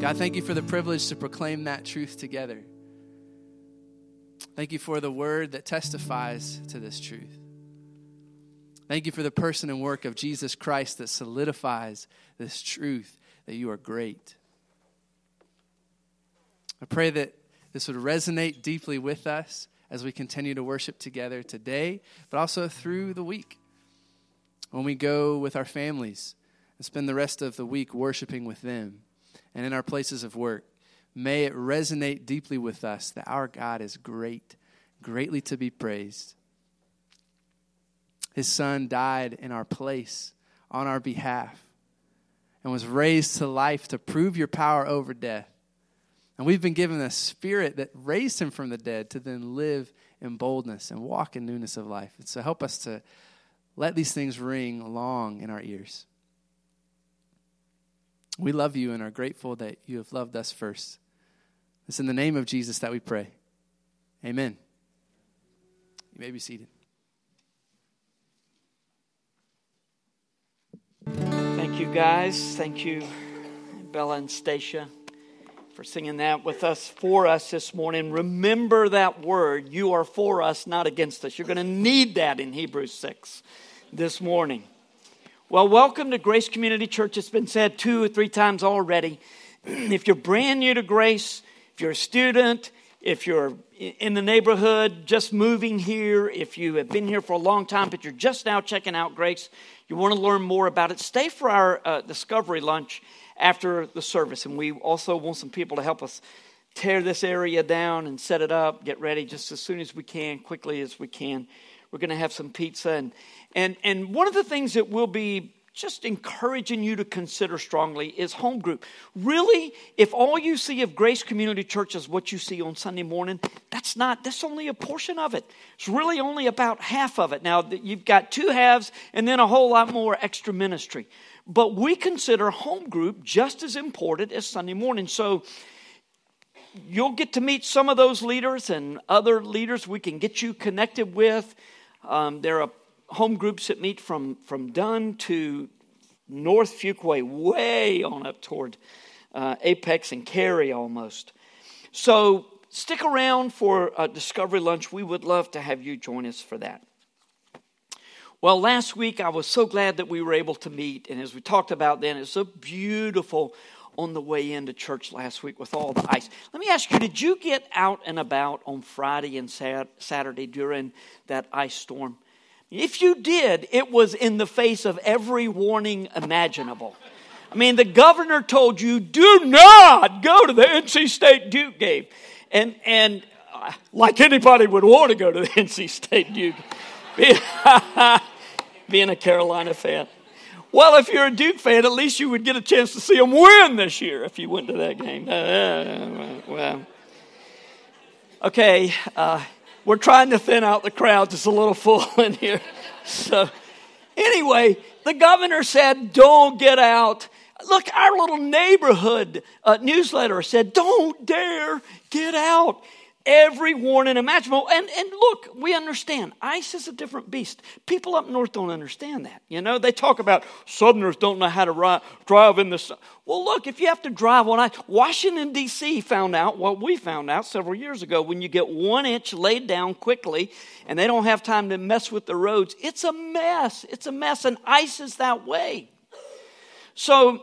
God, thank you for the privilege to proclaim that truth together. Thank you for the word that testifies to this truth. Thank you for the person and work of Jesus Christ that solidifies this truth that you are great. I pray that this would resonate deeply with us as we continue to worship together today, but also through the week. When we go with our families and spend the rest of the week worshiping with them and in our places of work, may it resonate deeply with us that our God is great, greatly to be praised. His son died in our place on our behalf and was raised to life to prove your power over death. And we've been given a spirit that raised him from the dead to then live in boldness and walk in newness of life. And so help us to let these things ring long in our ears. We love you and are grateful that you have loved us first. It's in the name of Jesus that we pray. Amen. You may be seated. Thank you, guys. Thank you, Bella and Stacia, for singing that with us, for us this morning. Remember that word. You are for us, not against us. You're going to need that in Hebrews 6 this morning. Well, welcome to Grace Community Church. It's been said two or three times already. if you're brand new to Grace, if you're a student, if you're in the neighborhood, just moving here, if you have been here for a long time, but you're just now checking out Grace, you want to learn more about it, stay for our uh, discovery lunch after the service. And we also want some people to help us tear this area down and set it up, get ready just as soon as we can, quickly as we can. We're going to have some pizza. And, and, and one of the things that we'll be just encouraging you to consider strongly is home group. Really, if all you see of Grace Community Church is what you see on Sunday morning, that's not, that's only a portion of it. It's really only about half of it. Now, you've got two halves and then a whole lot more extra ministry. But we consider home group just as important as Sunday morning. So, you'll get to meet some of those leaders and other leaders we can get you connected with. Um, there are home groups that meet from, from Dunn to North Fuquay, way on up toward uh, Apex and Cary almost. So stick around for a Discovery Lunch. We would love to have you join us for that. Well, last week I was so glad that we were able to meet, and as we talked about then, it's a beautiful on the way into church last week with all the ice. Let me ask you, did you get out and about on Friday and Saturday during that ice storm? If you did, it was in the face of every warning imaginable. I mean, the governor told you, do not go to the NC State Duke game. And, and uh, like anybody would want to go to the NC State Duke, being, being a Carolina fan. Well, if you're a Duke fan, at least you would get a chance to see them win this year if you went to that game. Uh, well, okay. Uh, we're trying to thin out the crowd just a little full in here. So, anyway, the governor said, Don't get out. Look, our little neighborhood uh, newsletter said, Don't dare get out every warning imaginable. And, and look, we understand ice is a different beast. People up north don't understand that. You know, they talk about southerners don't know how to ride, drive in the sun. Well, look, if you have to drive on ice, Washington, D.C. found out what we found out several years ago when you get one inch laid down quickly and they don't have time to mess with the roads, it's a mess. It's a mess, and ice is that way. So,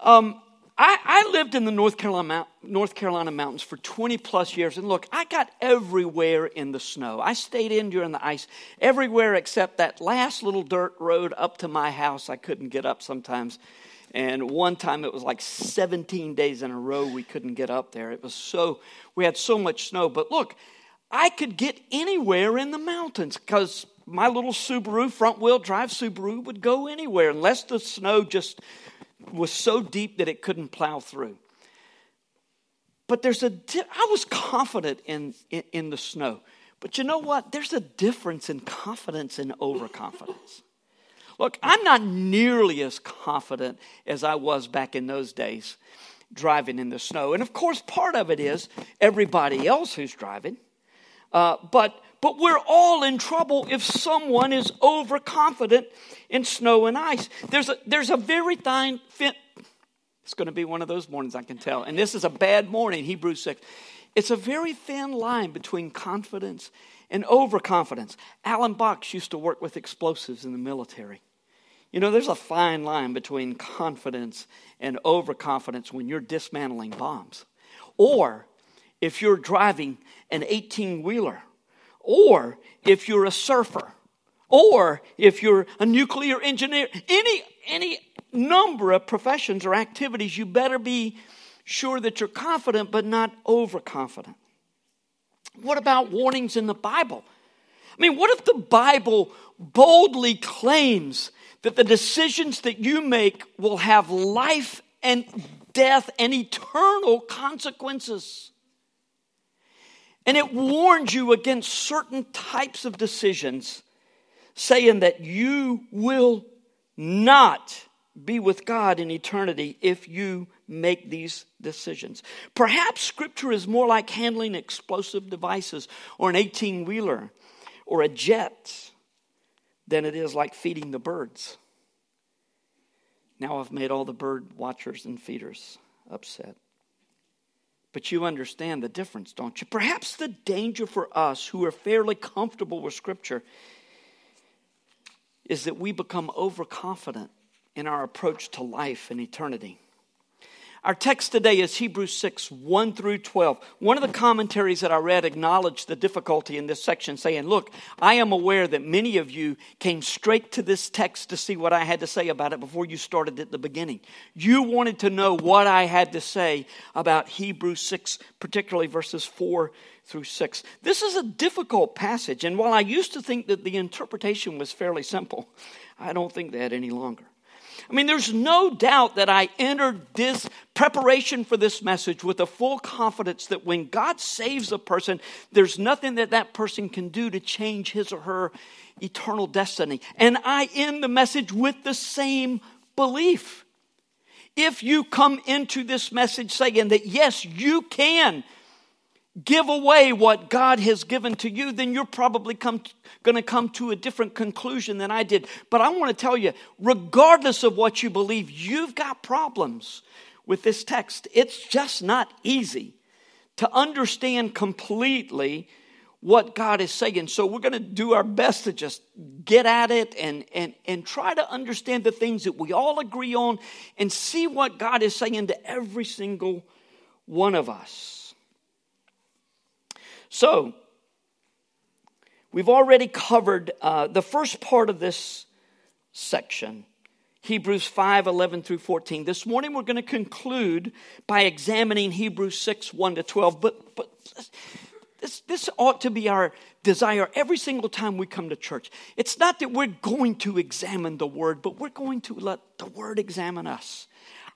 um, I, I, lived in the North Carolina, North Carolina mountains for 20 plus years, and look, I got everywhere in the snow. I stayed in during the ice, everywhere except that last little dirt road up to my house. I couldn't get up sometimes. And one time it was like 17 days in a row we couldn't get up there. It was so, we had so much snow. But look, I could get anywhere in the mountains because my little Subaru, front wheel drive Subaru, would go anywhere unless the snow just was so deep that it couldn't plow through. But there's a, I was confident in, in, in the snow. But you know what? There's a difference in confidence and overconfidence. Look, I'm not nearly as confident as I was back in those days driving in the snow. And of course, part of it is everybody else who's driving. Uh, but but we're all in trouble if someone is overconfident in snow and ice. There's a, there's a very fine, It's going to be one of those mornings, I can tell. And this is a bad morning, Hebrews 6. It's a very thin line between confidence and overconfidence. Alan Box used to work with explosives in the military. You know, there's a fine line between confidence and overconfidence when you're dismantling bombs. Or if you're driving an 18 wheeler, or if you're a surfer, or if you're a nuclear engineer, any, any number of professions or activities, you better be sure that you're confident but not overconfident. What about warnings in the Bible? I mean, what if the Bible boldly claims that the decisions that you make will have life and death and eternal consequences? And it warns you against certain types of decisions, saying that you will not be with God in eternity if you make these decisions. Perhaps scripture is more like handling explosive devices or an 18 wheeler or a jet than it is like feeding the birds. Now I've made all the bird watchers and feeders upset. But you understand the difference, don't you? Perhaps the danger for us who are fairly comfortable with Scripture is that we become overconfident in our approach to life and eternity. Our text today is Hebrews 6, 1 through 12. One of the commentaries that I read acknowledged the difficulty in this section, saying, Look, I am aware that many of you came straight to this text to see what I had to say about it before you started at the beginning. You wanted to know what I had to say about Hebrews 6, particularly verses 4 through 6. This is a difficult passage, and while I used to think that the interpretation was fairly simple, I don't think that any longer. I mean, there's no doubt that I entered this preparation for this message with a full confidence that when God saves a person, there's nothing that that person can do to change his or her eternal destiny. And I end the message with the same belief. If you come into this message saying that yes, you can give away what God has given to you, then you're probably going to come to a different conclusion than I did. But I want to tell you, regardless of what you believe, you've got problems with this text. It's just not easy to understand completely what God is saying. So we're going to do our best to just get at it and, and, and try to understand the things that we all agree on and see what God is saying to every single one of us. So, we've already covered uh, the first part of this section. Hebrews 5 11 through 14. This morning we're going to conclude by examining Hebrews 6 1 to 12. But, but this, this ought to be our desire every single time we come to church. It's not that we're going to examine the Word, but we're going to let the Word examine us,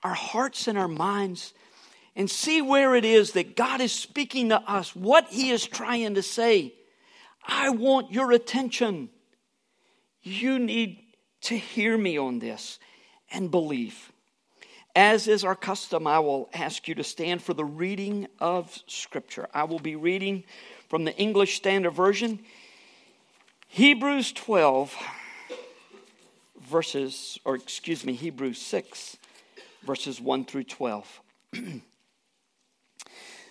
our hearts and our minds and see where it is that God is speaking to us, what He is trying to say. I want your attention. You need to hear me on this and believe. As is our custom, I will ask you to stand for the reading of Scripture. I will be reading from the English Standard Version, Hebrews 12, verses, or excuse me, Hebrews 6, verses 1 through 12.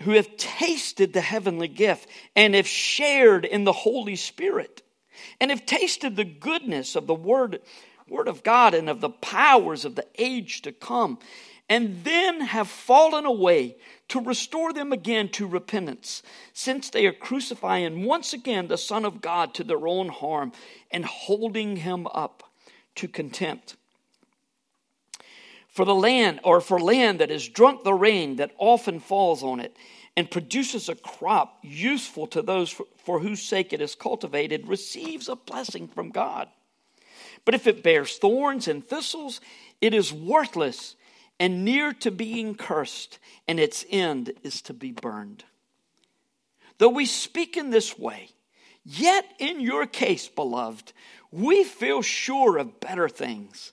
who have tasted the heavenly gift and have shared in the Holy Spirit and have tasted the goodness of the Word, Word of God and of the powers of the age to come, and then have fallen away to restore them again to repentance, since they are crucifying once again the Son of God to their own harm and holding him up to contempt for the land or for land that has drunk the rain that often falls on it and produces a crop useful to those for, for, whose sake it is cultivated receives a blessing from God. But if it bears thorns and thistles, it is worthless and near to being cursed, and its end is to be burned. Though we speak in this way, yet in your case, beloved, we feel sure of better things,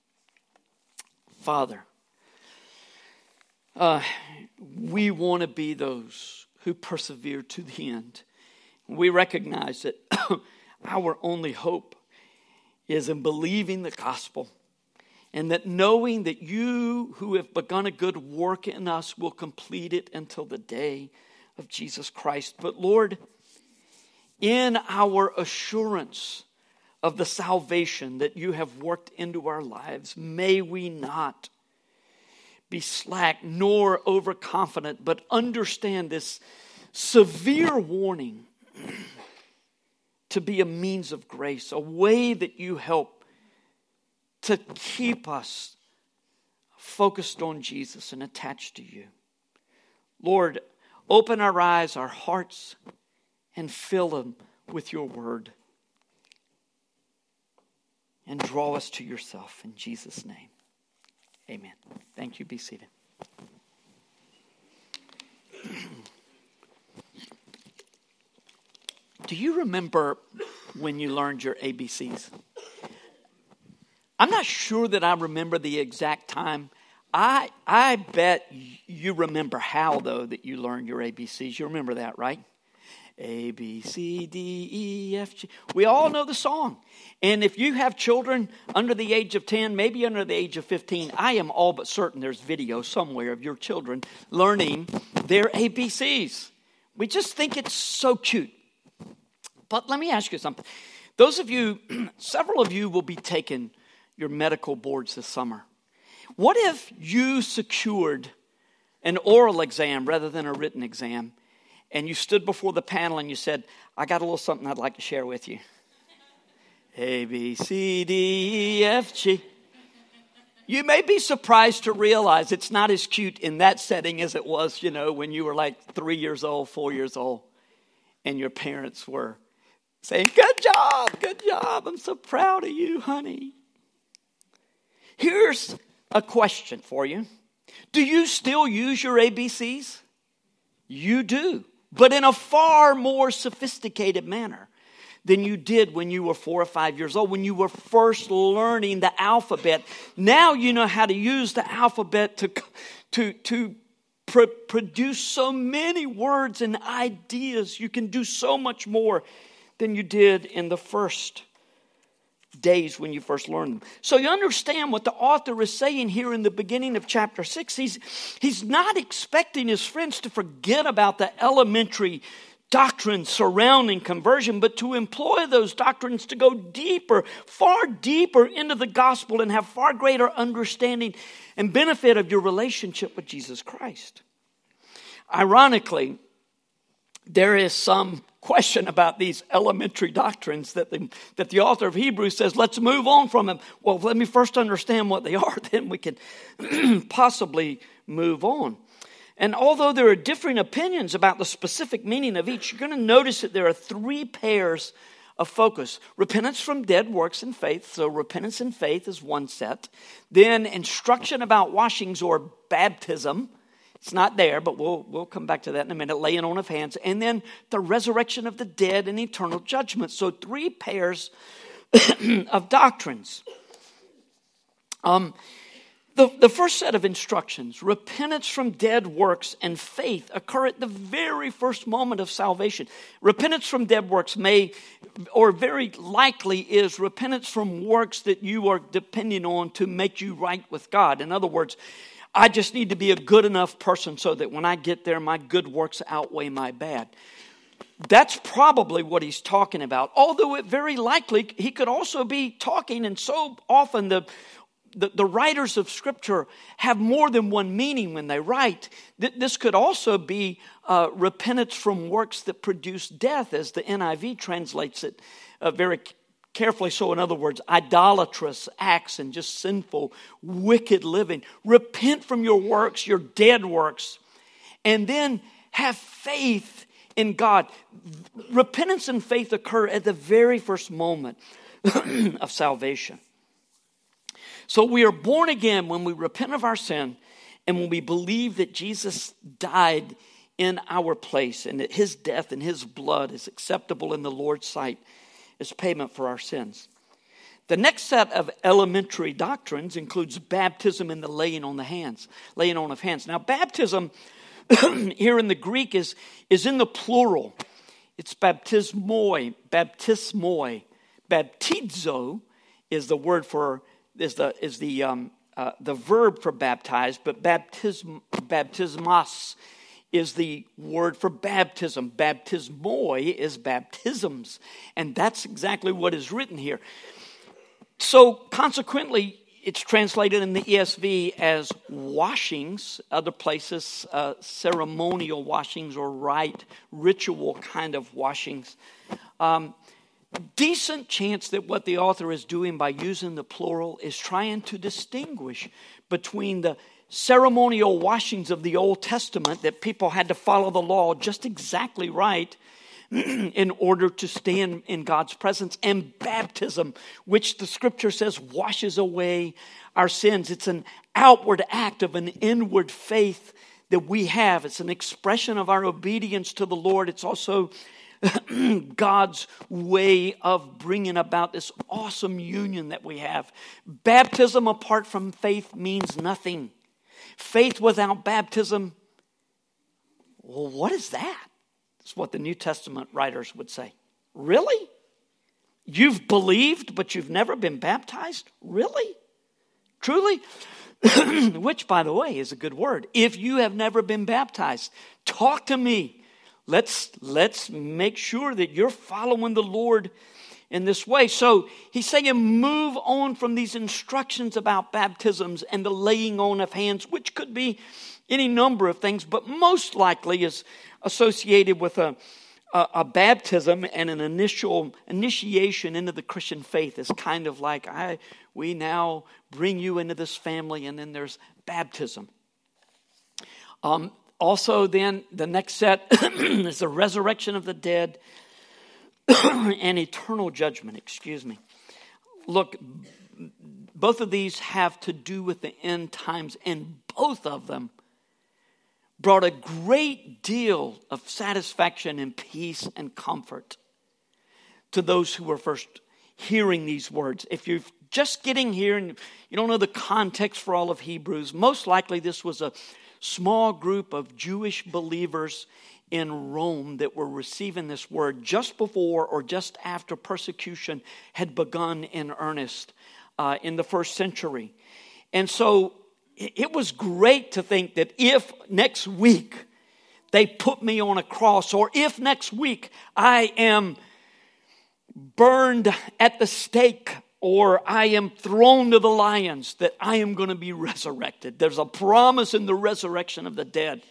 Father, uh, we want to be those who persevere to the end. We recognize that our only hope is in believing the gospel and that knowing that you who have begun a good work in us will complete it until the day of Jesus Christ. But Lord, in our assurance of the salvation that you have worked into our lives, may we not be slack nor overconfident, but understand this severe warning to be a means of grace, a way that you help to keep us focused on Jesus and attached to you. Lord, open our eyes, our hearts, and fill them with your word. And draw us to yourself in Jesus' name. Amen. Thank you. Be seated. Do you remember when you learned your ABCs? I'm not sure that I remember the exact time. I, I bet you remember how, though, that you learned your ABCs. You remember that, right? A, B, C, D, E, F, G. We all know the song. And if you have children under the age of 10, maybe under the age of 15, I am all but certain there's video somewhere of your children learning their ABCs. We just think it's so cute. But let me ask you something. Those of you, several of you will be taking your medical boards this summer. What if you secured an oral exam rather than a written exam and you stood before the panel and you said, I got a little something I'd like to share with you. A, B, C, D, E, F, G. You may be surprised to realize it's not as cute in that setting as it was, you know, when you were like three years old, four years old, and your parents were saying, Good job, good job. I'm so proud of you, honey. Here's a question for you Do you still use your ABCs? You do but in a far more sophisticated manner than you did when you were four or five years old, when you were first learning the alphabet. Now you know how to use the alphabet to, to, to pr- produce so many words and ideas. You can do so much more than you did in the first days when you first learned them. So you understand what the author is saying here in the beginning of chapter 6. He's, he's not expecting his friends to forget about the elementary doctrines surrounding conversion, but to employ those doctrines to go deeper, far deeper into the gospel and have far greater understanding and benefit of your relationship with Jesus Christ. Ironically, there is some question about these elementary doctrines that the, that the author of Hebrews says, let's move on from them. Well, let me first understand what they are, then we can possibly move on. And although there are differing opinions about the specific meaning of each, you're going to notice that there are three pairs of focus repentance from dead works and faith. So, repentance and faith is one set. Then, instruction about washings or baptism it's not there, but we'll, we'll come back to that in a minute. Laying on of hands. And then the resurrection of the dead and eternal judgment. So, three pairs of doctrines. Um, the, the first set of instructions, repentance from dead works and faith, occur at the very first moment of salvation. Repentance from dead works may, or very likely, is repentance from works that you are depending on to make you right with God. In other words, I just need to be a good enough person so that when I get there, my good works outweigh my bad. That's probably what he's talking about. Although it very likely he could also be talking, and so often the the, the writers of Scripture have more than one meaning when they write. This could also be uh, repentance from works that produce death, as the NIV translates it uh, very carefully. So, in other words, idolatrous acts and just sinful, wicked living. Repent from your works, your dead works, and then have faith in God. Repentance and faith occur at the very first moment of salvation. So we are born again when we repent of our sin and when we believe that Jesus died in our place and that his death and his blood is acceptable in the Lord's sight as payment for our sins. The next set of elementary doctrines includes baptism and the laying on the hands, laying on of hands. Now, baptism here in the Greek is, is in the plural. It's baptismoi, baptismoi. Baptizo is the word for is the, is the, um, uh, the verb for baptized, but baptism, baptismos is the word for baptism. Baptismoi is baptisms. And that's exactly what is written here. So, consequently, it's translated in the ESV as washings, other places, uh, ceremonial washings or rite, ritual kind of washings. Um, decent chance that what the author is doing by using the plural is trying to distinguish between the ceremonial washings of the Old Testament that people had to follow the law just exactly right in order to stand in God's presence, and baptism, which the scripture says washes away our sins. It's an outward act of an inward faith that we have, it's an expression of our obedience to the Lord. It's also God's way of bringing about this awesome union that we have. Baptism apart from faith means nothing. Faith without baptism, well, what is that? That's what the New Testament writers would say. Really? You've believed, but you've never been baptized? Really? Truly? Which, by the way, is a good word. If you have never been baptized, talk to me. Let's, let's make sure that you're following the Lord in this way. So he's saying, move on from these instructions about baptisms and the laying on of hands, which could be any number of things, but most likely is associated with a, a, a baptism and an initial initiation into the Christian faith. Is kind of like, I, we now bring you into this family, and then there's baptism. Um, also, then, the next set is the resurrection of the dead and eternal judgment. Excuse me. Look, both of these have to do with the end times, and both of them brought a great deal of satisfaction and peace and comfort to those who were first hearing these words. If you're just getting here and you don't know the context for all of Hebrews, most likely this was a small group of Jewish believers in Rome that were receiving this word just before or just after persecution had begun in earnest uh, in the first century. And so it was great to think that if next week they put me on a cross, or if next week I am burned at the stake or I am thrown to the lions, that I am going to be resurrected. There's a promise in the resurrection of the dead.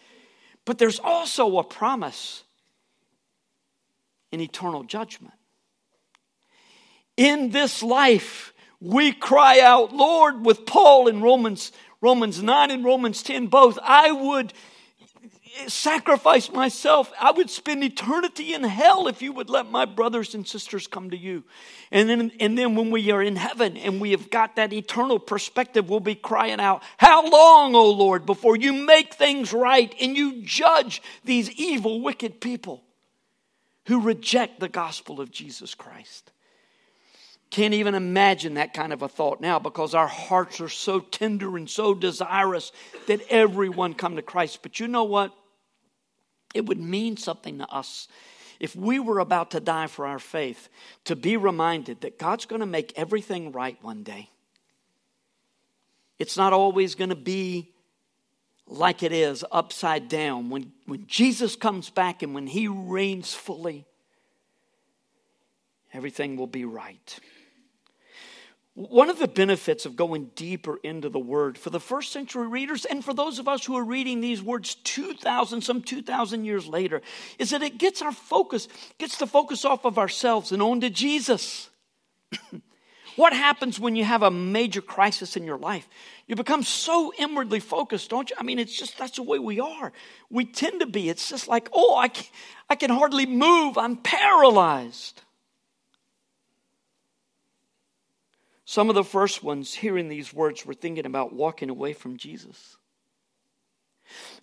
But there's also a promise in eternal judgment. In this life, we cry out, Lord, with Paul in Romans, Romans 9 and Romans 10 both, I would sacrifice myself. I would spend eternity in hell if you would let my brothers and sisters come to you. And then, and then when we are in heaven and we have got that eternal perspective, we'll be crying out, How long, O Lord, before you make things right and you judge these evil, wicked people who reject the gospel of Jesus Christ? Can't even imagine that kind of a thought now because our hearts are so tender and so desirous that everyone come to Christ. But you know what? It would mean something to us if we were about to die for our faith to be reminded that God's going to make everything right one day. It's not always going to be like it is upside down. When, when Jesus comes back and when he reigns fully, everything will be right. One of the benefits of going deeper into the word for the first century readers and for those of us who are reading these words 2,000, some 2,000 years later, is that it gets our focus, gets the focus off of ourselves and onto Jesus. what happens when you have a major crisis in your life? You become so inwardly focused, don't you? I mean, it's just that's the way we are. We tend to be. It's just like, oh, I can, I can hardly move, I'm paralyzed. Some of the first ones hearing these words were thinking about walking away from Jesus.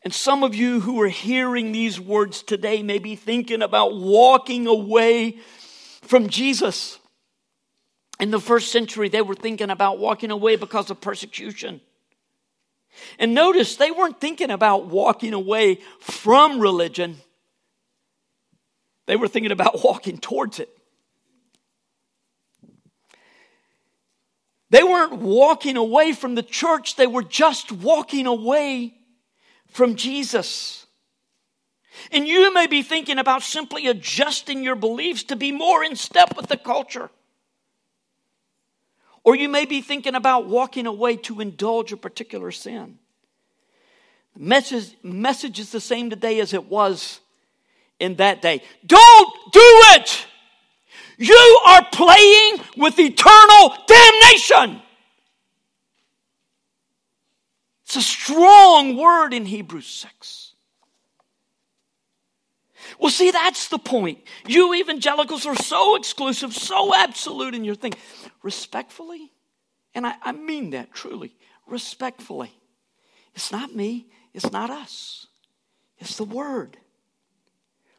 And some of you who are hearing these words today may be thinking about walking away from Jesus. In the first century, they were thinking about walking away because of persecution. And notice they weren't thinking about walking away from religion, they were thinking about walking towards it. They weren't walking away from the church, they were just walking away from Jesus. And you may be thinking about simply adjusting your beliefs to be more in step with the culture. Or you may be thinking about walking away to indulge a particular sin. The message, message is the same today as it was in that day. Don't do it! You are playing with eternal damnation. It's a strong word in Hebrews 6. Well, see, that's the point. You evangelicals are so exclusive, so absolute in your thing. Respectfully, and I, I mean that truly, respectfully. It's not me, it's not us, it's the Word.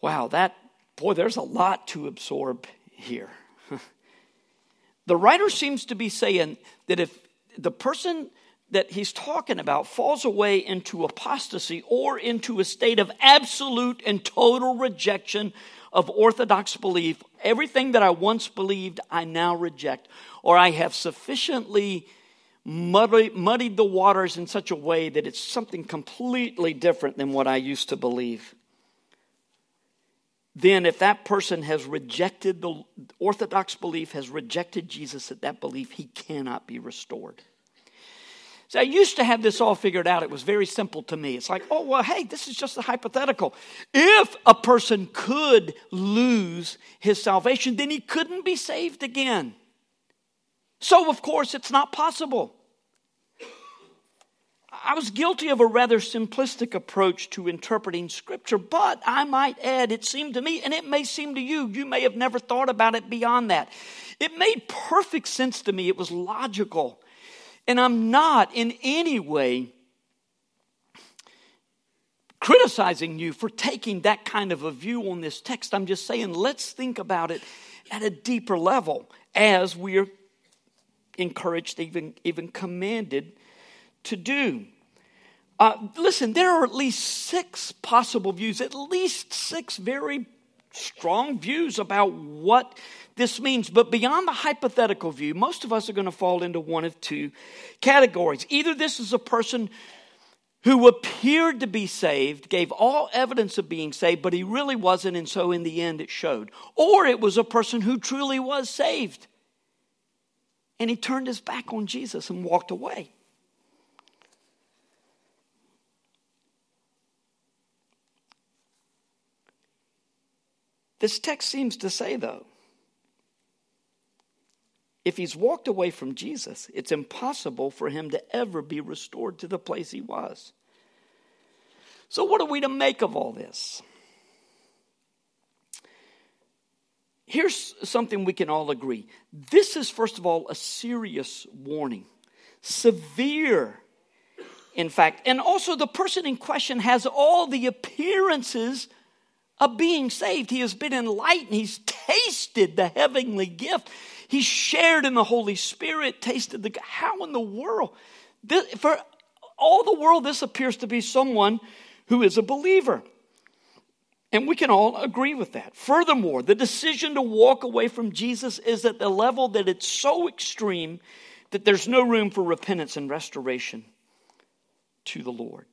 Wow, that, boy, there's a lot to absorb here. the writer seems to be saying that if the person that he's talking about falls away into apostasy or into a state of absolute and total rejection of orthodox belief, everything that I once believed, I now reject, or I have sufficiently muddied, muddied the waters in such a way that it's something completely different than what I used to believe then if that person has rejected the orthodox belief, has rejected Jesus at that belief, he cannot be restored. So I used to have this all figured out. It was very simple to me. It's like, oh, well, hey, this is just a hypothetical. If a person could lose his salvation, then he couldn't be saved again. So, of course, it's not possible. I was guilty of a rather simplistic approach to interpreting Scripture, but I might add, it seemed to me, and it may seem to you, you may have never thought about it beyond that. It made perfect sense to me. It was logical. And I'm not in any way criticizing you for taking that kind of a view on this text. I'm just saying, let's think about it at a deeper level as we are encouraged, even, even commanded to do. Uh, listen, there are at least six possible views, at least six very strong views about what this means. But beyond the hypothetical view, most of us are going to fall into one of two categories. Either this is a person who appeared to be saved, gave all evidence of being saved, but he really wasn't, and so in the end it showed. Or it was a person who truly was saved, and he turned his back on Jesus and walked away. This text seems to say, though, if he's walked away from Jesus, it's impossible for him to ever be restored to the place he was. So, what are we to make of all this? Here's something we can all agree. This is, first of all, a serious warning, severe, in fact. And also, the person in question has all the appearances of being saved. He has been enlightened. He's tasted the heavenly gift. He's shared in the Holy Spirit, tasted the. How in the world? This, for all the world, this appears to be someone who is a believer. And we can all agree with that. Furthermore, the decision to walk away from Jesus is at the level that it's so extreme that there's no room for repentance and restoration to the Lord.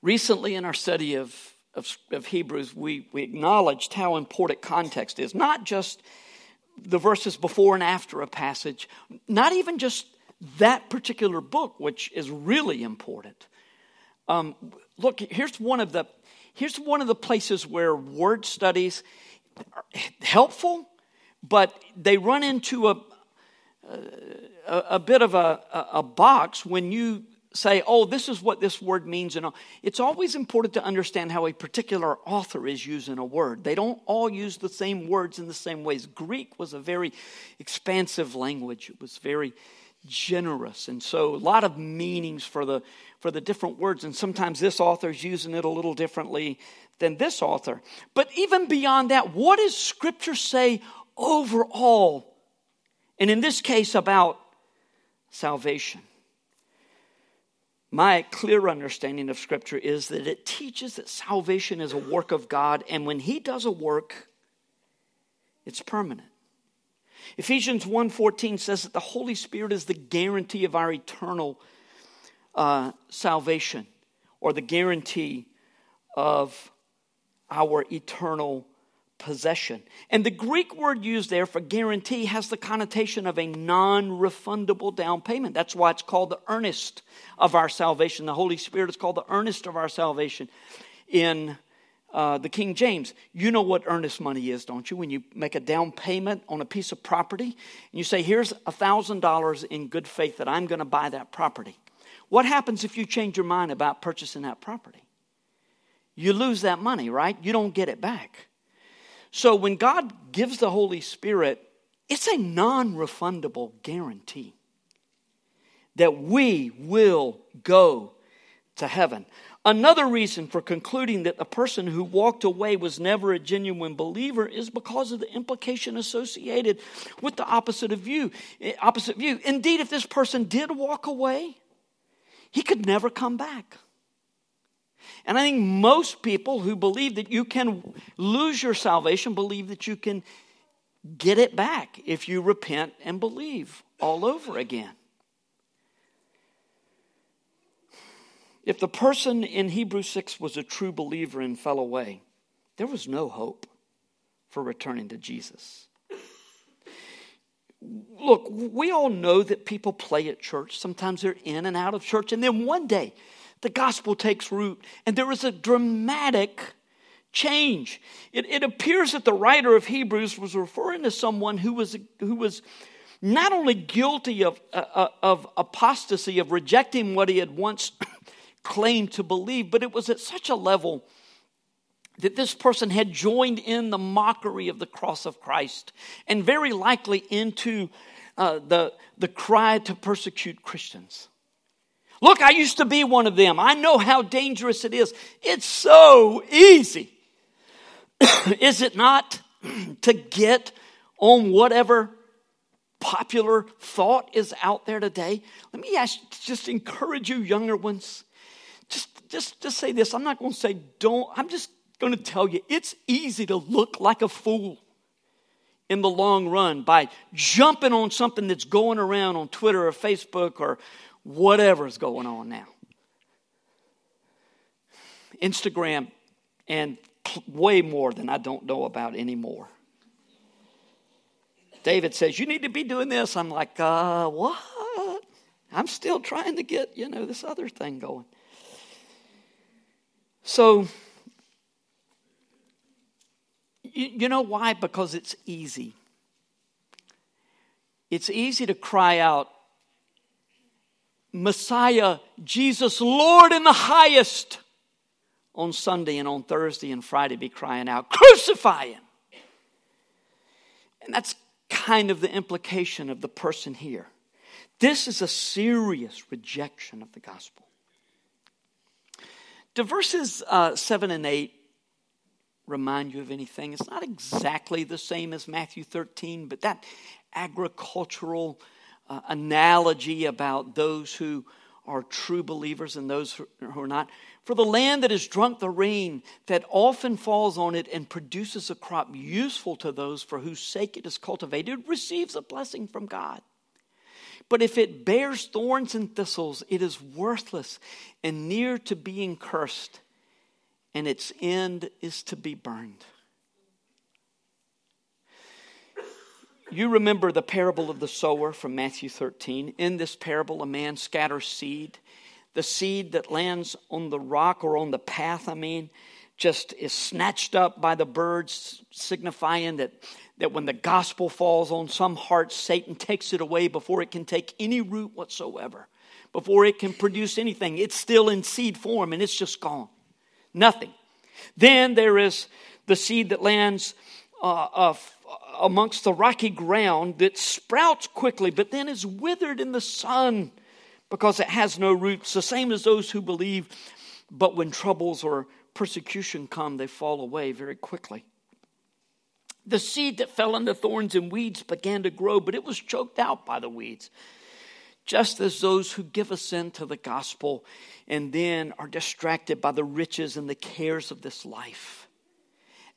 Recently, in our study of, of, of, Hebrews, we, we acknowledged how important context is. Not just the verses before and after a passage, not even just that particular book, which is really important. Um, look, here's one of the here's one of the places where word studies are helpful, but they run into a, a, a bit of a, a, box when you say, oh, this is what this word means. And it's always important to understand how a particular author is using a word. They don't all use the same words in the same ways. Greek was a very expansive language, it was very generous. And so a lot of meanings for the for the different words, and sometimes this author is using it a little differently than this author. But even beyond that, what does Scripture say overall? And in this case, about salvation. My clear understanding of Scripture is that it teaches that salvation is a work of God, and when He does a work, it's permanent. Ephesians 1:14 says that the Holy Spirit is the guarantee of our eternal uh, salvation or the guarantee of our eternal possession. And the Greek word used there for guarantee has the connotation of a non refundable down payment. That's why it's called the earnest of our salvation. The Holy Spirit is called the earnest of our salvation in uh, the King James. You know what earnest money is, don't you? When you make a down payment on a piece of property and you say, Here's a $1,000 in good faith that I'm going to buy that property. What happens if you change your mind about purchasing that property? You lose that money, right? You don't get it back. So when God gives the Holy Spirit, it's a non refundable guarantee that we will go to heaven. Another reason for concluding that the person who walked away was never a genuine believer is because of the implication associated with the opposite of view. Eh, opposite view. Indeed, if this person did walk away, he could never come back. And I think most people who believe that you can lose your salvation believe that you can get it back if you repent and believe all over again. If the person in Hebrews 6 was a true believer and fell away, there was no hope for returning to Jesus. Look, we all know that people play at church. Sometimes they're in and out of church. And then one day, the gospel takes root, and there is a dramatic change. It, it appears that the writer of Hebrews was referring to someone who was, who was not only guilty of, uh, uh of apostasy, of rejecting what he had once claimed to believe, but it was at such a level that this person had joined in the mockery of the cross of Christ and very likely into uh, the, the cry to persecute Christians. Look, I used to be one of them. I know how dangerous it is. It's so easy, is it not, to get on whatever popular thought is out there today? Let me ask, just encourage you, younger ones. Just, just, just say this. I'm not going to say don't. I'm just going to tell you it's easy to look like a fool in the long run by jumping on something that's going around on Twitter or Facebook or whatever's going on now. Instagram and way more than I don't know about anymore. David says, You need to be doing this. I'm like, uh, what? I'm still trying to get, you know, this other thing going. So, you, you know why? Because it's easy. It's easy to cry out, Messiah, Jesus, Lord in the highest, on Sunday and on Thursday and Friday be crying out, Crucify him! And that's kind of the implication of the person here. This is a serious rejection of the gospel. To verses uh, 7 and 8, remind you of anything. It's not exactly the same as Matthew 13, but that agricultural uh, analogy about those who are true believers and those who are not. For the land that has drunk the rain that often falls on it and produces a crop useful to those for whose sake it is cultivated receives a blessing from God. But if it bears thorns and thistles, it is worthless and near to being cursed, and its end is to be burned. You remember the parable of the sower from Matthew 13. In this parable, a man scatters seed. The seed that lands on the rock or on the path, I mean, just is snatched up by the birds, signifying that, that when the gospel falls on some hearts, Satan takes it away before it can take any root whatsoever, before it can produce anything. It's still in seed form and it's just gone. Nothing. Then there is the seed that lands uh, amongst the rocky ground that sprouts quickly, but then is withered in the sun because it has no roots, the same as those who believe, but when troubles or persecution come, they fall away very quickly. The seed that fell into thorns and weeds began to grow, but it was choked out by the weeds. Just as those who give assent to the gospel and then are distracted by the riches and the cares of this life.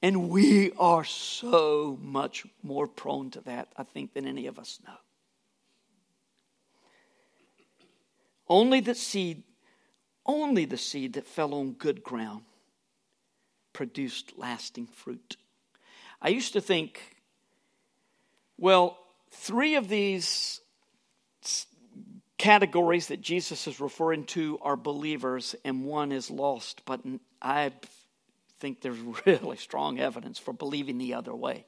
And we are so much more prone to that, I think, than any of us know. Only the seed, only the seed that fell on good ground produced lasting fruit. I used to think, well, three of these categories that Jesus is referring to are believers, and one is lost. But I think there's really strong evidence for believing the other way.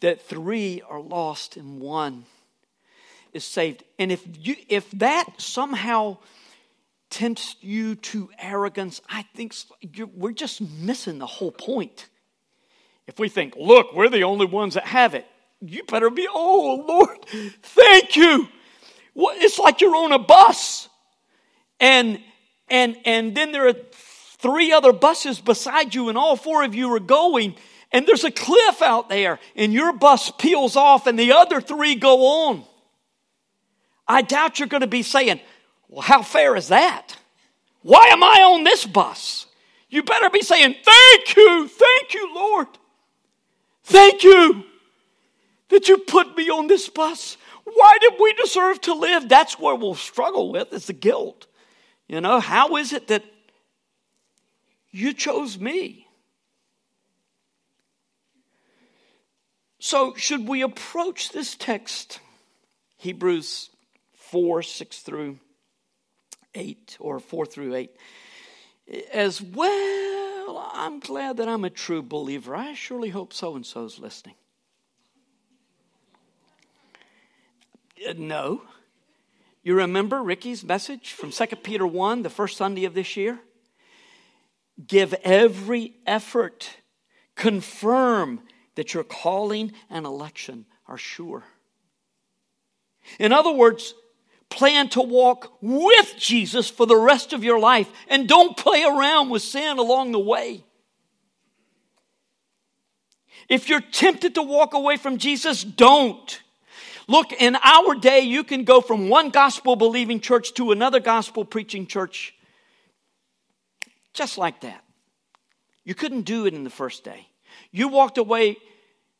That three are lost and one is saved. And if you if that somehow tempts you to arrogance, I think we're just missing the whole point. If we think, look, we're the only ones that have it, you better be, oh Lord, thank you. It's like you're on a bus. And and and then there are three other buses beside you, and all four of you are going, and there's a cliff out there, and your bus peels off, and the other three go on. I doubt you're going to be saying, Well, how fair is that? Why am I on this bus? You better be saying, Thank you, thank you, Lord. Thank you that you put me on this bus. Why did we deserve to live? That's where we'll struggle with is the guilt. You know, how is it that you chose me. So, should we approach this text, Hebrews 4 6 through 8, or 4 through 8, as well? I'm glad that I'm a true believer. I surely hope so and so's listening. Uh, no. You remember Ricky's message from 2 Peter 1, the first Sunday of this year? Give every effort. Confirm that your calling and election are sure. In other words, plan to walk with Jesus for the rest of your life and don't play around with sin along the way. If you're tempted to walk away from Jesus, don't. Look, in our day, you can go from one gospel believing church to another gospel preaching church just like that. You couldn't do it in the first day. You walked away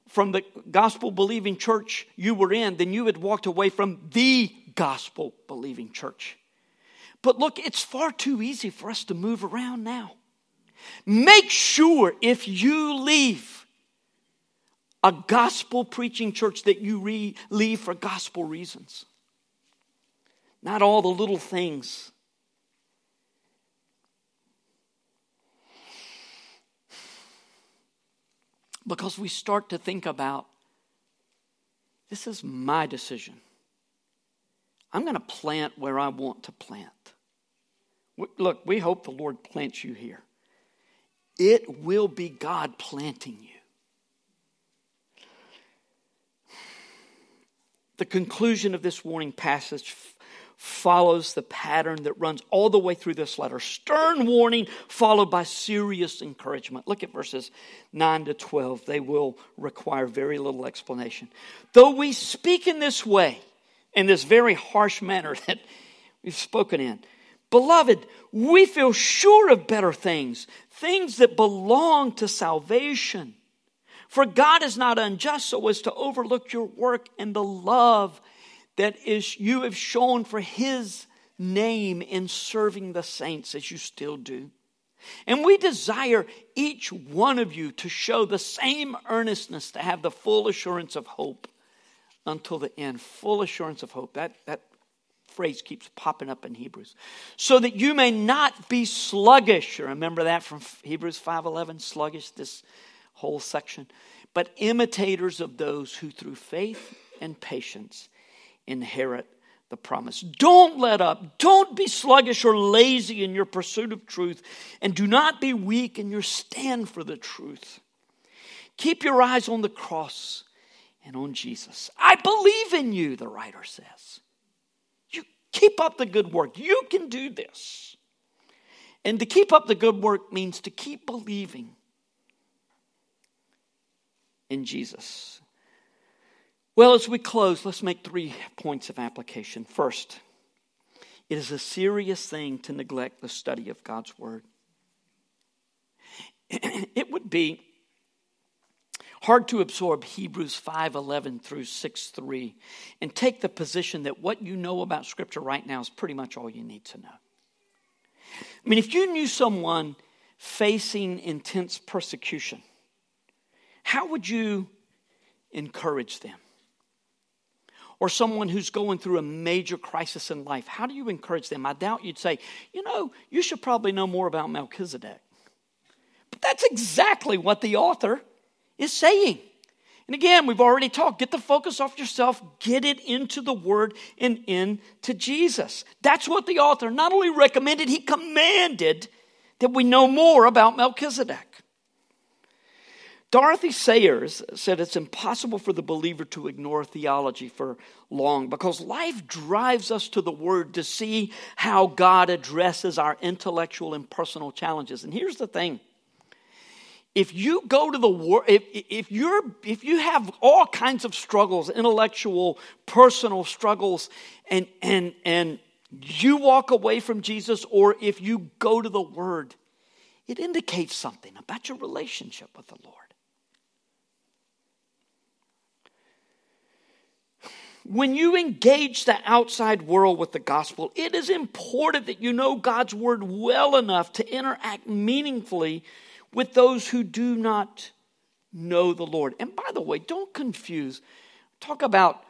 from the gospel believing church you were in, then you had walked away from the gospel believing church. But look, it's far too easy for us to move around now. Make sure if you leave a gospel preaching church that you re- leave for gospel reasons. Not all the little things because we start to think about this is my decision. I'm going to plant where I want to plant. Look, we hope the Lord plants you here. It will be God planting you. The conclusion of this warning passage follows the pattern that runs all the way through this letter stern warning, followed by serious encouragement. Look at verses 9 to 12. They will require very little explanation. Though we speak in this way, in this very harsh manner that we've spoken in, beloved, we feel sure of better things, things that belong to salvation. For God is not unjust so as to overlook your work and the love that is you have shown for his name in serving the saints as you still do. And we desire each one of you to show the same earnestness to have the full assurance of hope until the end. Full assurance of hope. That, that phrase keeps popping up in Hebrews. So that you may not be sluggish. Remember that from Hebrews 5.11, sluggish, this whole section. But imitators of those who through faith and patience inherit the promise. Don't let up. Don't be sluggish or lazy in your pursuit of truth, and do not be weak in your stand for the truth. Keep your eyes on the cross and on Jesus. I believe in you, the writer says. You keep up the good work. You can do this. And to keep up the good work means to keep believing in Jesus. Well, as we close, let's make three points of application. First, it is a serious thing to neglect the study of God's Word. It would be hard to absorb Hebrews 5:11 through 6:3 and take the position that what you know about scripture right now is pretty much all you need to know. I mean, if you knew someone facing intense persecution, how would you encourage them? Or someone who's going through a major crisis in life, how do you encourage them? I doubt you'd say, you know, you should probably know more about Melchizedek. But that's exactly what the author is saying. And again, we've already talked get the focus off yourself, get it into the Word and into Jesus. That's what the author not only recommended, he commanded that we know more about Melchizedek. Dorothy Sayers said it's impossible for the believer to ignore theology for long because life drives us to the Word to see how God addresses our intellectual and personal challenges. And here's the thing if you go to the word if, if you're if you have all kinds of struggles intellectual personal struggles and and and you walk away from jesus or if you go to the word it indicates something about your relationship with the lord when you engage the outside world with the gospel, it is important that you know God's word well enough to interact meaningfully with those who do not know the Lord. And by the way, don't confuse, talk about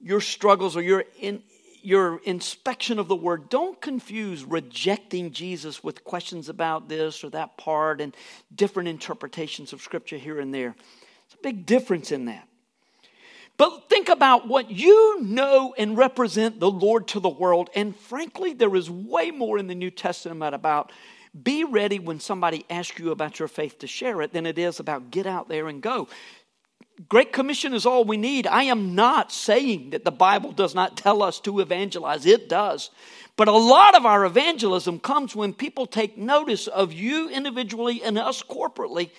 your struggles or your, in, your inspection of the word. Don't confuse rejecting Jesus with questions about this or that part and different interpretations of scripture here and there. There's a big difference in that. But think about what you know and represent the Lord to the world. And frankly, there is way more in the New Testament about be ready when somebody asks you about your faith to share it than it is about get out there and go. Great Commission is all we need. I am not saying that the Bible does not tell us to evangelize, it does. But a lot of our evangelism comes when people take notice of you individually and us corporately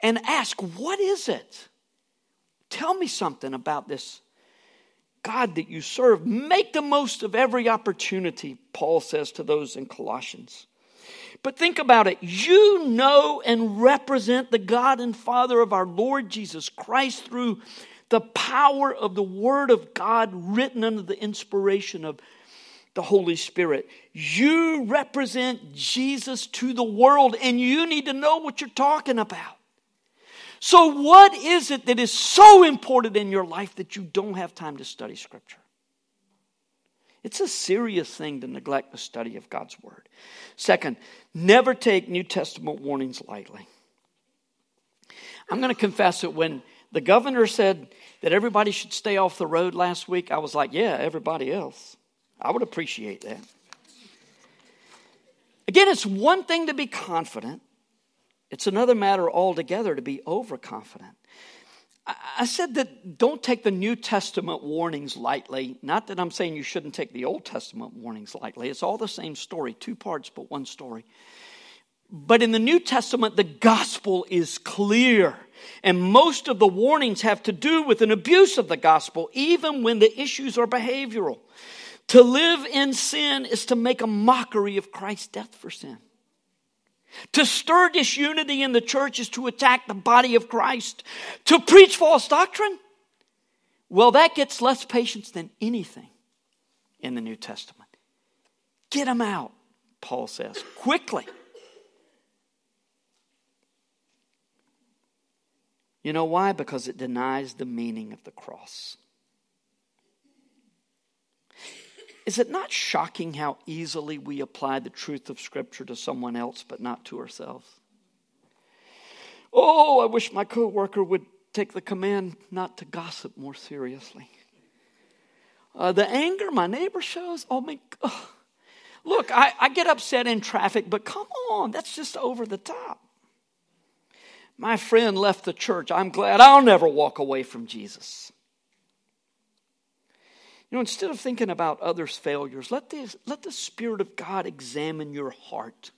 and ask, What is it? Tell me something about this God that you serve. Make the most of every opportunity, Paul says to those in Colossians. But think about it. You know and represent the God and Father of our Lord Jesus Christ through the power of the Word of God written under the inspiration of the Holy Spirit. You represent Jesus to the world, and you need to know what you're talking about. So, what is it that is so important in your life that you don't have time to study Scripture? It's a serious thing to neglect the study of God's Word. Second, never take New Testament warnings lightly. I'm going to confess that when the governor said that everybody should stay off the road last week, I was like, yeah, everybody else. I would appreciate that. Again, it's one thing to be confident, it's another matter altogether to be overconfident. I said that don't take the New Testament warnings lightly. Not that I'm saying you shouldn't take the Old Testament warnings lightly. It's all the same story, two parts, but one story. But in the New Testament, the gospel is clear. And most of the warnings have to do with an abuse of the gospel, even when the issues are behavioral. To live in sin is to make a mockery of Christ's death for sin. To stir disunity in the church is to attack the body of Christ. To preach false doctrine, well, that gets less patience than anything in the New Testament. Get them out, Paul says, quickly. You know why? Because it denies the meaning of the cross. Is it not shocking how easily we apply the truth of Scripture to someone else but not to ourselves? Oh, I wish my coworker would take the command not to gossip more seriously. Uh, the anger my neighbor shows, oh my God. Look, I, I get upset in traffic, but come on, that's just over the top. My friend left the church. I'm glad I'll never walk away from Jesus. You know, instead of thinking about others' failures, let the, let the Spirit of God examine your heart.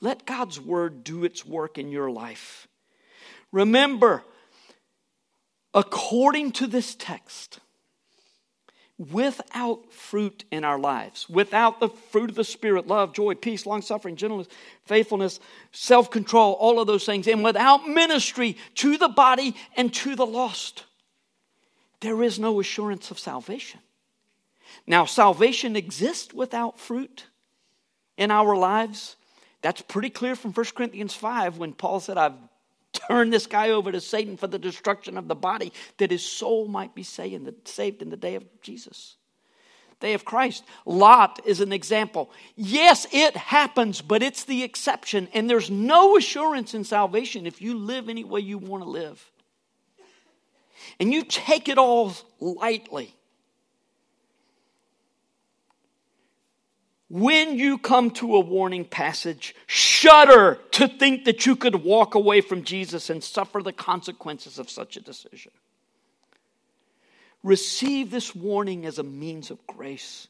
Let God's Word do its work in your life. Remember, according to this text, without fruit in our lives, without the fruit of the Spirit, love, joy, peace, long suffering, gentleness, faithfulness, self control, all of those things, and without ministry to the body and to the lost, there is no assurance of salvation. Now, salvation exists without fruit in our lives. That's pretty clear from 1 Corinthians 5 when Paul said, I've turned this guy over to Satan for the destruction of the body, that his soul might be saved in the day of Jesus. Day of Christ. Lot is an example. Yes, it happens, but it's the exception, and there's no assurance in salvation if you live any way you want to live. And you take it all lightly. when you come to a warning passage, shudder to think that you could walk away from Jesus and suffer the consequences of such a decision. Receive this warning as a means of grace.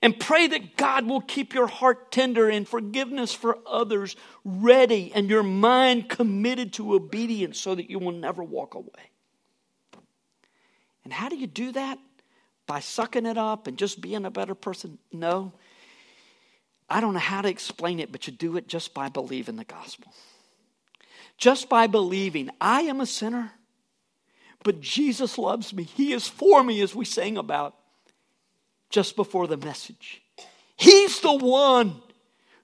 And pray that God will keep your heart tender and forgiveness for others ready and your mind committed to obedience so that you will never walk away. And how do you do that? By sucking it up and just being a better person? No. I don't know how to explain it, but you do it just by believing the gospel. Just by believing, I am a sinner, but Jesus loves me. He is for me, as we sang about just before the message. He's the one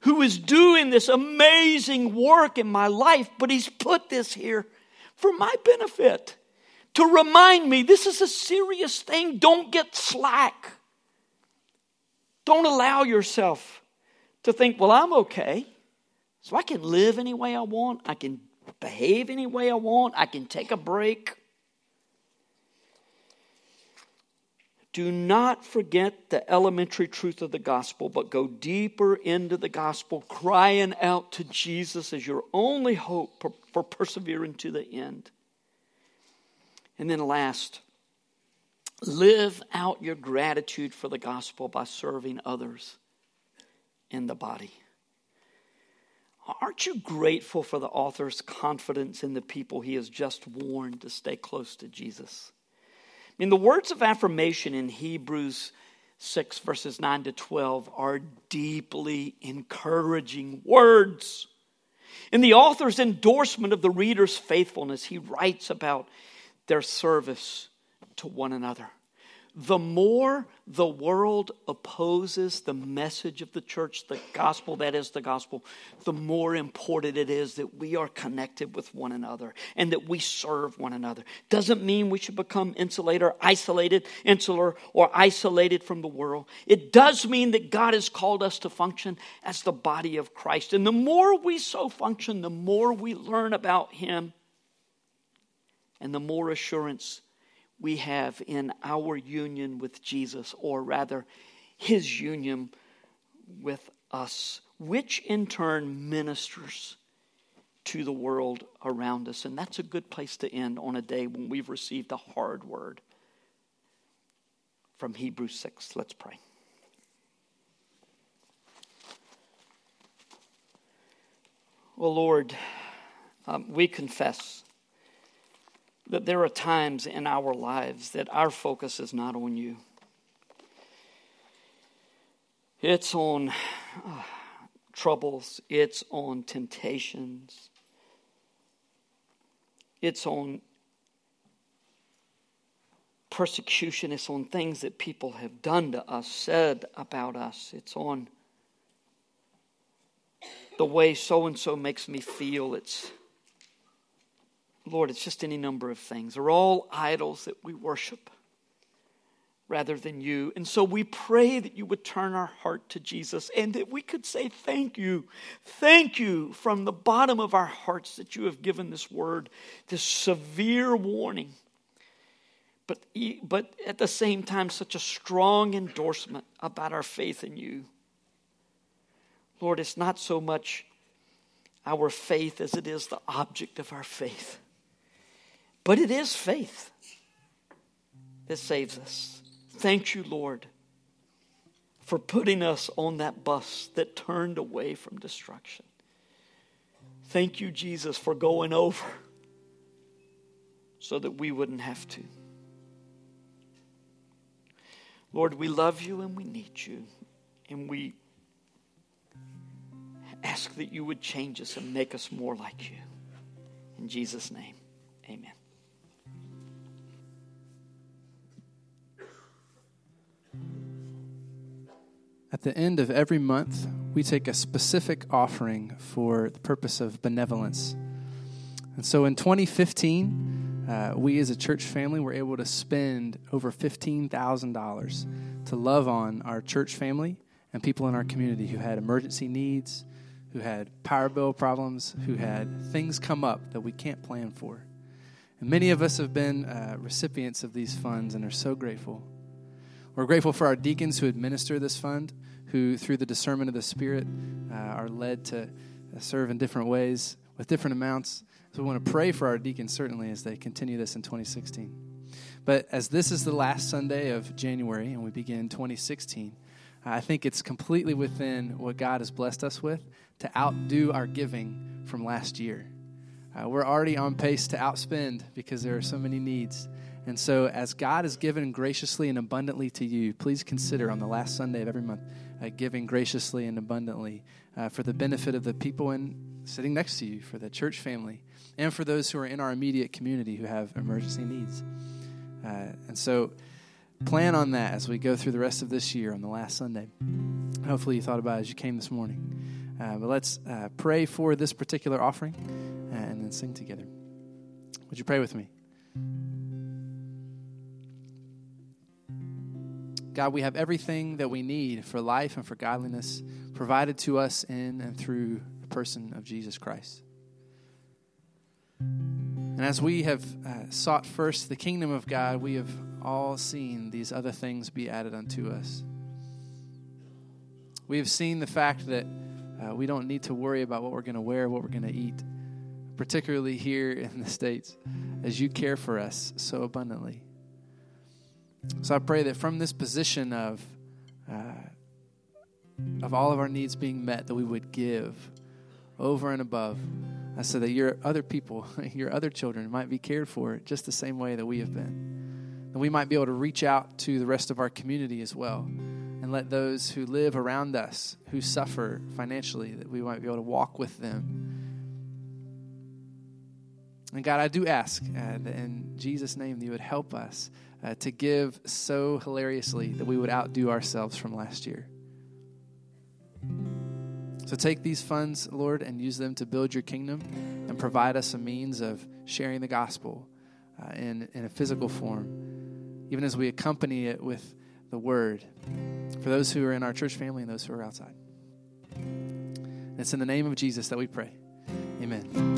who is doing this amazing work in my life, but He's put this here for my benefit to remind me this is a serious thing. Don't get slack. Don't allow yourself to think, well, I'm okay. So I can live any way I want. I can behave any way I want. I can take a break. Do not forget the elementary truth of the gospel, but go deeper into the gospel, crying out to Jesus as your only hope for persevering to the end. And then, last, live out your gratitude for the gospel by serving others in the body. Aren't you grateful for the author's confidence in the people he has just warned to stay close to Jesus? I mean, the words of affirmation in Hebrews 6, verses 9 to 12, are deeply encouraging words. In the author's endorsement of the reader's faithfulness, he writes about their service to one another the more the world opposes the message of the church, the gospel, that is the gospel, the more important it is that we are connected with one another and that we serve one another. Doesn't mean we should become insulated or isolated, insular or isolated from the world. It does mean that God has called us to function as the body of Christ. And the more we so function, the more we learn about Him and the more assurance we have in our union with Jesus, or rather, his union with us, which in turn ministers to the world around us. And that's a good place to end on a day when we've received a hard word from Hebrews 6. Let's pray. Well, Lord, um, we confess that there are times in our lives that our focus is not on you. It's on uh, troubles, it's on temptations, it's on persecution, it's on things that people have done to us, said about us, it's on the way so and so makes me feel. It's, Lord, it's just any number of things. They're all idols that we worship rather than you. And so we pray that you would turn our heart to Jesus and that we could say, Thank you. Thank you from the bottom of our hearts that you have given this word, this severe warning. But, but at the same time, such a strong endorsement about our faith in you. Lord, it's not so much our faith as it is the object of our faith. But it is faith that saves us. Thank you, Lord, for putting us on that bus that turned away from destruction. Thank you, Jesus, for going over so that we wouldn't have to. Lord, we love you and we need you. And we ask that you would change us and make us more like you. In Jesus' name, amen. At the end of every month, we take a specific offering for the purpose of benevolence. And so in 2015, uh, we as a church family were able to spend over $15,000 to love on our church family and people in our community who had emergency needs, who had power bill problems, who had things come up that we can't plan for. And many of us have been uh, recipients of these funds and are so grateful. We're grateful for our deacons who administer this fund, who, through the discernment of the Spirit, uh, are led to uh, serve in different ways with different amounts. So we want to pray for our deacons, certainly, as they continue this in 2016. But as this is the last Sunday of January and we begin 2016, I think it's completely within what God has blessed us with to outdo our giving from last year. Uh, we're already on pace to outspend because there are so many needs. And so, as God has given graciously and abundantly to you, please consider on the last Sunday of every month uh, giving graciously and abundantly uh, for the benefit of the people in, sitting next to you, for the church family, and for those who are in our immediate community who have emergency needs. Uh, and so, plan on that as we go through the rest of this year on the last Sunday. Hopefully, you thought about it as you came this morning. Uh, but let's uh, pray for this particular offering and then sing together. Would you pray with me? God, we have everything that we need for life and for godliness provided to us in and through the person of Jesus Christ. And as we have uh, sought first the kingdom of God, we have all seen these other things be added unto us. We have seen the fact that uh, we don't need to worry about what we're going to wear, what we're going to eat, particularly here in the States, as you care for us so abundantly. So I pray that from this position of uh, of all of our needs being met, that we would give over and above, uh, so that your other people, your other children, might be cared for just the same way that we have been. That we might be able to reach out to the rest of our community as well, and let those who live around us, who suffer financially, that we might be able to walk with them. And God, I do ask uh, that in Jesus' name that you would help us uh, to give so hilariously that we would outdo ourselves from last year. So take these funds, Lord, and use them to build your kingdom and provide us a means of sharing the gospel uh, in, in a physical form, even as we accompany it with the word for those who are in our church family and those who are outside. It's in the name of Jesus that we pray. Amen.